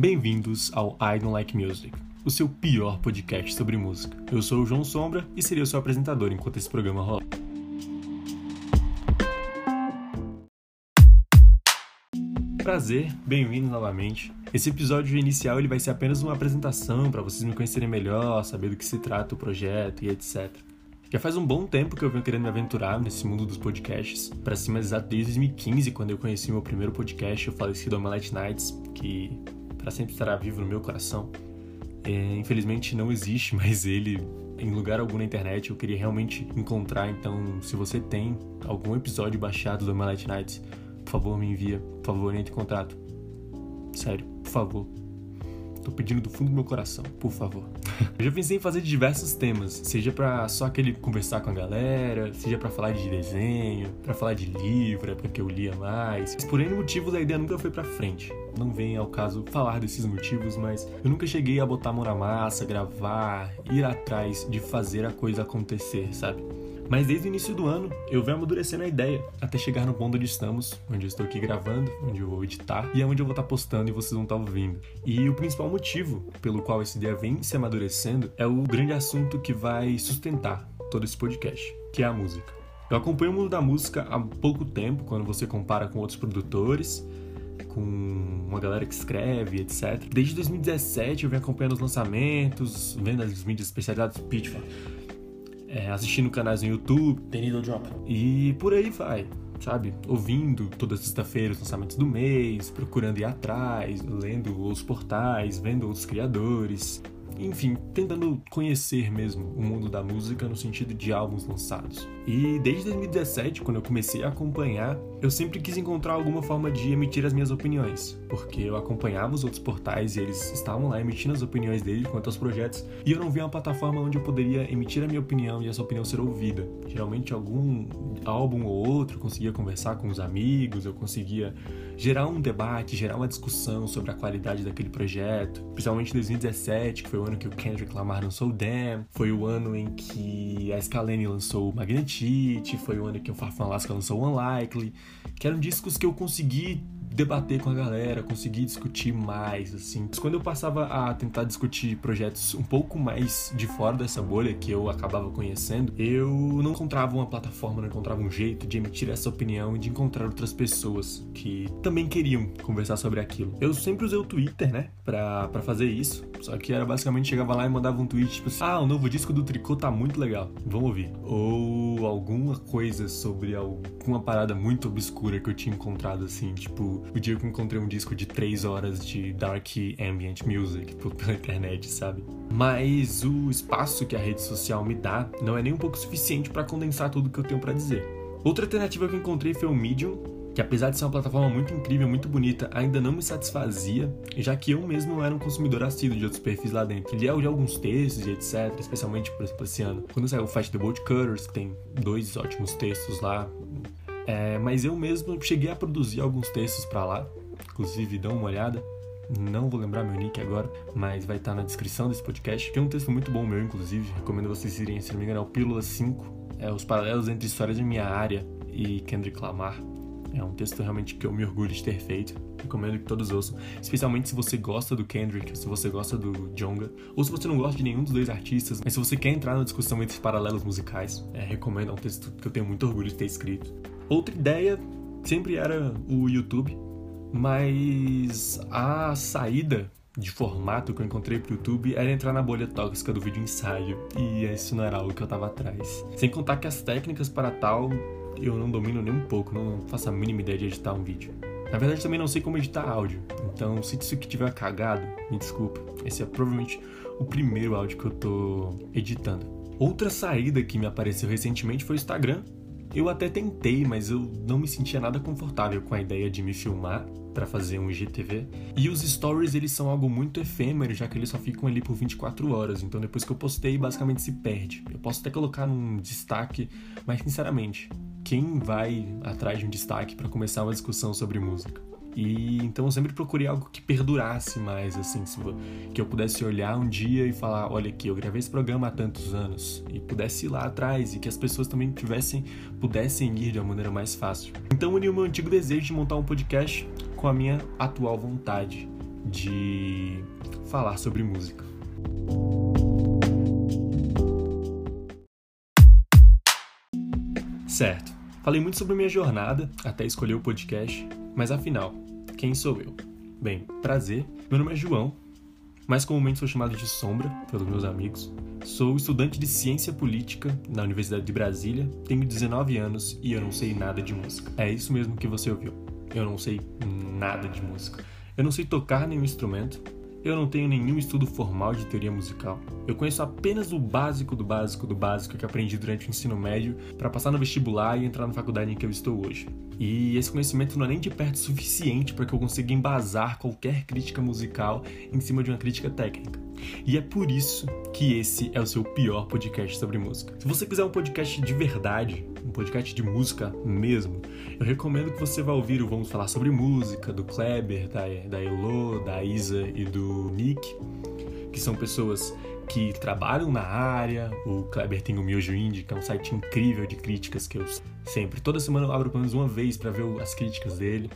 Bem-vindos ao I Don't Like Music, o seu pior podcast sobre música. Eu sou o João Sombra e seria o seu apresentador enquanto esse programa rola. Prazer, bem-vindos novamente. Esse episódio inicial ele vai ser apenas uma apresentação para vocês me conhecerem melhor, saber do que se trata o projeto e etc. Já faz um bom tempo que eu venho querendo me aventurar nesse mundo dos podcasts, para mais exato desde 2015, quando eu conheci meu primeiro podcast, o falecido Omelette Nights, que para sempre estará vivo no meu coração. É, infelizmente não existe mais ele em lugar algum na internet. Eu queria realmente encontrar, então se você tem algum episódio baixado do Omelette Nights, por favor, me envia. Por favor, entre em contato. Sério, por favor. Tô pedindo do fundo do meu coração, por favor. Eu já pensei em fazer diversos temas, seja para só aquele conversar com a galera, seja para falar de desenho, para falar de livro, é porque eu lia mais. Mas por N motivos a ideia nunca foi para frente. Não vem ao caso falar desses motivos, mas eu nunca cheguei a botar a mão na massa, gravar, ir atrás de fazer a coisa acontecer, sabe? Mas desde o início do ano eu venho amadurecendo a ideia até chegar no ponto onde estamos, onde eu estou aqui gravando, onde eu vou editar e é onde eu vou estar postando e vocês vão estar ouvindo. E o principal motivo pelo qual essa ideia vem se amadurecendo é o grande assunto que vai sustentar todo esse podcast, que é a música. Eu acompanho o mundo da música há pouco tempo, quando você compara com outros produtores, com uma galera que escreve, etc. Desde 2017 eu venho acompanhando os lançamentos, vendo as mídias especializadas, Pitchfork, é, assistindo canais no YouTube, The Needle Drop. e por aí vai, sabe? Ouvindo toda sexta-feira os lançamentos do mês, procurando ir atrás, lendo os portais, vendo outros criadores, enfim, tentando conhecer mesmo o mundo da música no sentido de álbuns lançados. E desde 2017, quando eu comecei a acompanhar, eu sempre quis encontrar alguma forma de emitir as minhas opiniões, porque eu acompanhava os outros portais e eles estavam lá emitindo as opiniões deles quanto aos projetos, e eu não via uma plataforma onde eu poderia emitir a minha opinião e essa opinião ser ouvida. Geralmente algum álbum ou outro conseguia conversar com os amigos, eu conseguia gerar um debate, gerar uma discussão sobre a qualidade daquele projeto, principalmente em 2017, que foi o ano que o Kendrick Lamar lançou o Damn, foi o ano em que a Scalene lançou o Magnetite, foi o ano que o Farfan Lasca lançou o Unlikely, que eram discos que eu consegui debater com a galera, conseguir discutir mais, assim. Mas quando eu passava a tentar discutir projetos um pouco mais de fora dessa bolha que eu acabava conhecendo, eu não encontrava uma plataforma, não encontrava um jeito de emitir essa opinião e de encontrar outras pessoas que também queriam conversar sobre aquilo. Eu sempre usei o Twitter, né, pra, pra fazer isso, só que era basicamente chegava lá e mandava um tweet tipo assim, ah, o novo disco do Tricô tá muito legal, vamos ouvir. Ou alguma coisa sobre alguma parada muito obscura que eu tinha encontrado, assim, tipo, o dia que eu encontrei um disco de 3 horas de dark ambient music pela internet, sabe? Mas o espaço que a rede social me dá não é nem um pouco suficiente para condensar tudo que eu tenho para dizer. Outra alternativa que eu encontrei foi o Medium, que apesar de ser uma plataforma muito incrível, muito bonita, ainda não me satisfazia, já que eu mesmo era um consumidor assíduo de outros perfis lá dentro. Li de alguns textos e etc, especialmente, por exemplo, esse ano. Quando saiu o Fight the Boat Cutters, que tem dois ótimos textos lá, é, mas eu mesmo cheguei a produzir alguns textos para lá, inclusive dão uma olhada. Não vou lembrar meu nick agora, mas vai estar na descrição desse podcast. Tem um texto muito bom meu, inclusive. Recomendo vocês irem, se não me engano, é o Pílula 5. É os paralelos entre histórias de minha área e Kendrick Lamar. É um texto realmente que eu me orgulho de ter feito. Recomendo que todos ouçam. Especialmente se você gosta do Kendrick, se você gosta do Jonga, ou se você não gosta de nenhum dos dois artistas, mas se você quer entrar na discussão entre paralelos musicais, é, recomendo. É um texto que eu tenho muito orgulho de ter escrito. Outra ideia sempre era o YouTube, mas a saída de formato que eu encontrei pro YouTube era entrar na bolha tóxica do vídeo ensaio, e isso não era algo que eu tava atrás. Sem contar que as técnicas para tal eu não domino nem um pouco, não faço a mínima ideia de editar um vídeo. Na verdade, também não sei como editar áudio, então se isso aqui tiver cagado, me desculpa. Esse é provavelmente o primeiro áudio que eu tô editando. Outra saída que me apareceu recentemente foi o Instagram, eu até tentei, mas eu não me sentia nada confortável com a ideia de me filmar para fazer um IGTV. E os stories eles são algo muito efêmero, já que eles só ficam ali por 24 horas. Então depois que eu postei, basicamente se perde. Eu posso até colocar num destaque, mas sinceramente, quem vai atrás de um destaque para começar uma discussão sobre música? E então eu sempre procurei algo que perdurasse mais, assim, que eu pudesse olhar um dia e falar, olha aqui, eu gravei esse programa há tantos anos e pudesse ir lá atrás e que as pessoas também tivessem, pudessem ir de uma maneira mais fácil. Então uni o meu antigo desejo de montar um podcast com a minha atual vontade de falar sobre música. Certo, falei muito sobre minha jornada até escolher o podcast, mas afinal, quem sou eu? Bem, prazer, meu nome é João, mais comumente sou chamado de Sombra pelos meus amigos. Sou estudante de Ciência Política na Universidade de Brasília, tenho 19 anos e eu não sei nada de música. É isso mesmo que você ouviu. Eu não sei nada de música. Eu não sei tocar nenhum instrumento, eu não tenho nenhum estudo formal de teoria musical. Eu conheço apenas o básico do básico do básico que aprendi durante o ensino médio para passar no vestibular e entrar na faculdade em que eu estou hoje. E esse conhecimento não é nem de perto suficiente para que eu consiga embasar qualquer crítica musical em cima de uma crítica técnica. E é por isso que esse é o seu pior podcast sobre música. Se você quiser um podcast de verdade, um podcast de música mesmo, eu recomendo que você vá ouvir o Vamos Falar Sobre Música, do Kleber, da, da Elo, da Isa e do Nick, que são pessoas que trabalham na área. O Kleber tem o Miojo Indie, que é um site incrível de críticas que eu sempre, toda semana eu abro pelo menos uma vez para ver as críticas dele.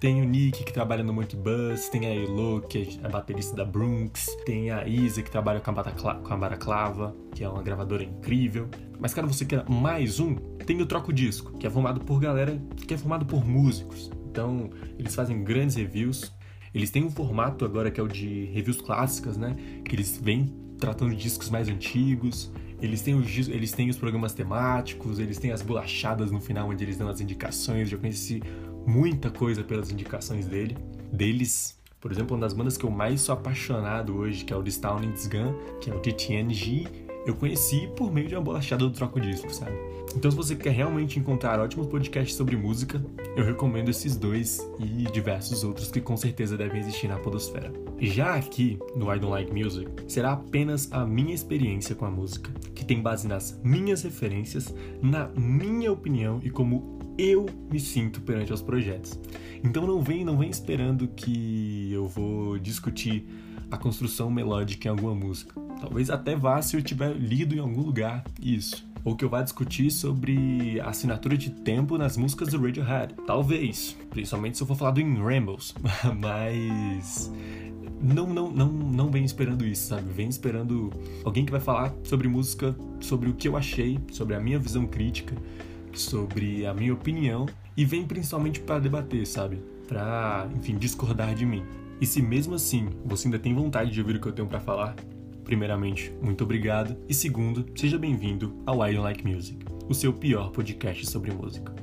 Tem o Nick, que trabalha no Monkey Bus, tem a Elo, que é a baterista da Brunx, tem a Isa, que trabalha com a, com a Baraclava, que é uma gravadora incrível. Mas caso você queira mais um, tem o Troco Disco, que é formado por galera, que é formado por músicos. Então, eles fazem grandes reviews. Eles têm um formato agora que é o de reviews clássicas, né? Que eles vêm tratando de discos mais antigos. Eles têm, os, eles têm os programas temáticos, eles têm as bolachadas no final onde eles dão as indicações. Já conheci muita coisa pelas indicações dele, deles. Por exemplo, uma das bandas que eu mais sou apaixonado hoje, que é o Stowning Gun, que é o TTNG, eu conheci por meio de uma bolachada do Troco Disco, sabe? Então, se você quer realmente encontrar ótimos podcasts sobre música, eu recomendo esses dois e diversos outros que com certeza devem existir na Podosfera. Já aqui, no I Don't Like Music, será apenas a minha experiência com a música, que tem base nas minhas referências, na minha opinião e como eu me sinto perante os projetos. Então não vem, não vem esperando que eu vou discutir a construção melódica em alguma música. Talvez até vá se eu tiver lido em algum lugar isso. Ou que eu vá discutir sobre a assinatura de tempo nas músicas do Radiohead. Talvez, principalmente se eu for falar do In Rambles. Mas não, não, não, não vem esperando isso, sabe? Vem esperando alguém que vai falar sobre música, sobre o que eu achei, sobre a minha visão crítica sobre a minha opinião e vem principalmente para debater, sabe? Para, enfim, discordar de mim. E se mesmo assim você ainda tem vontade de ouvir o que eu tenho para falar, primeiramente, muito obrigado e segundo, seja bem-vindo ao I Don't Like Music, o seu pior podcast sobre música.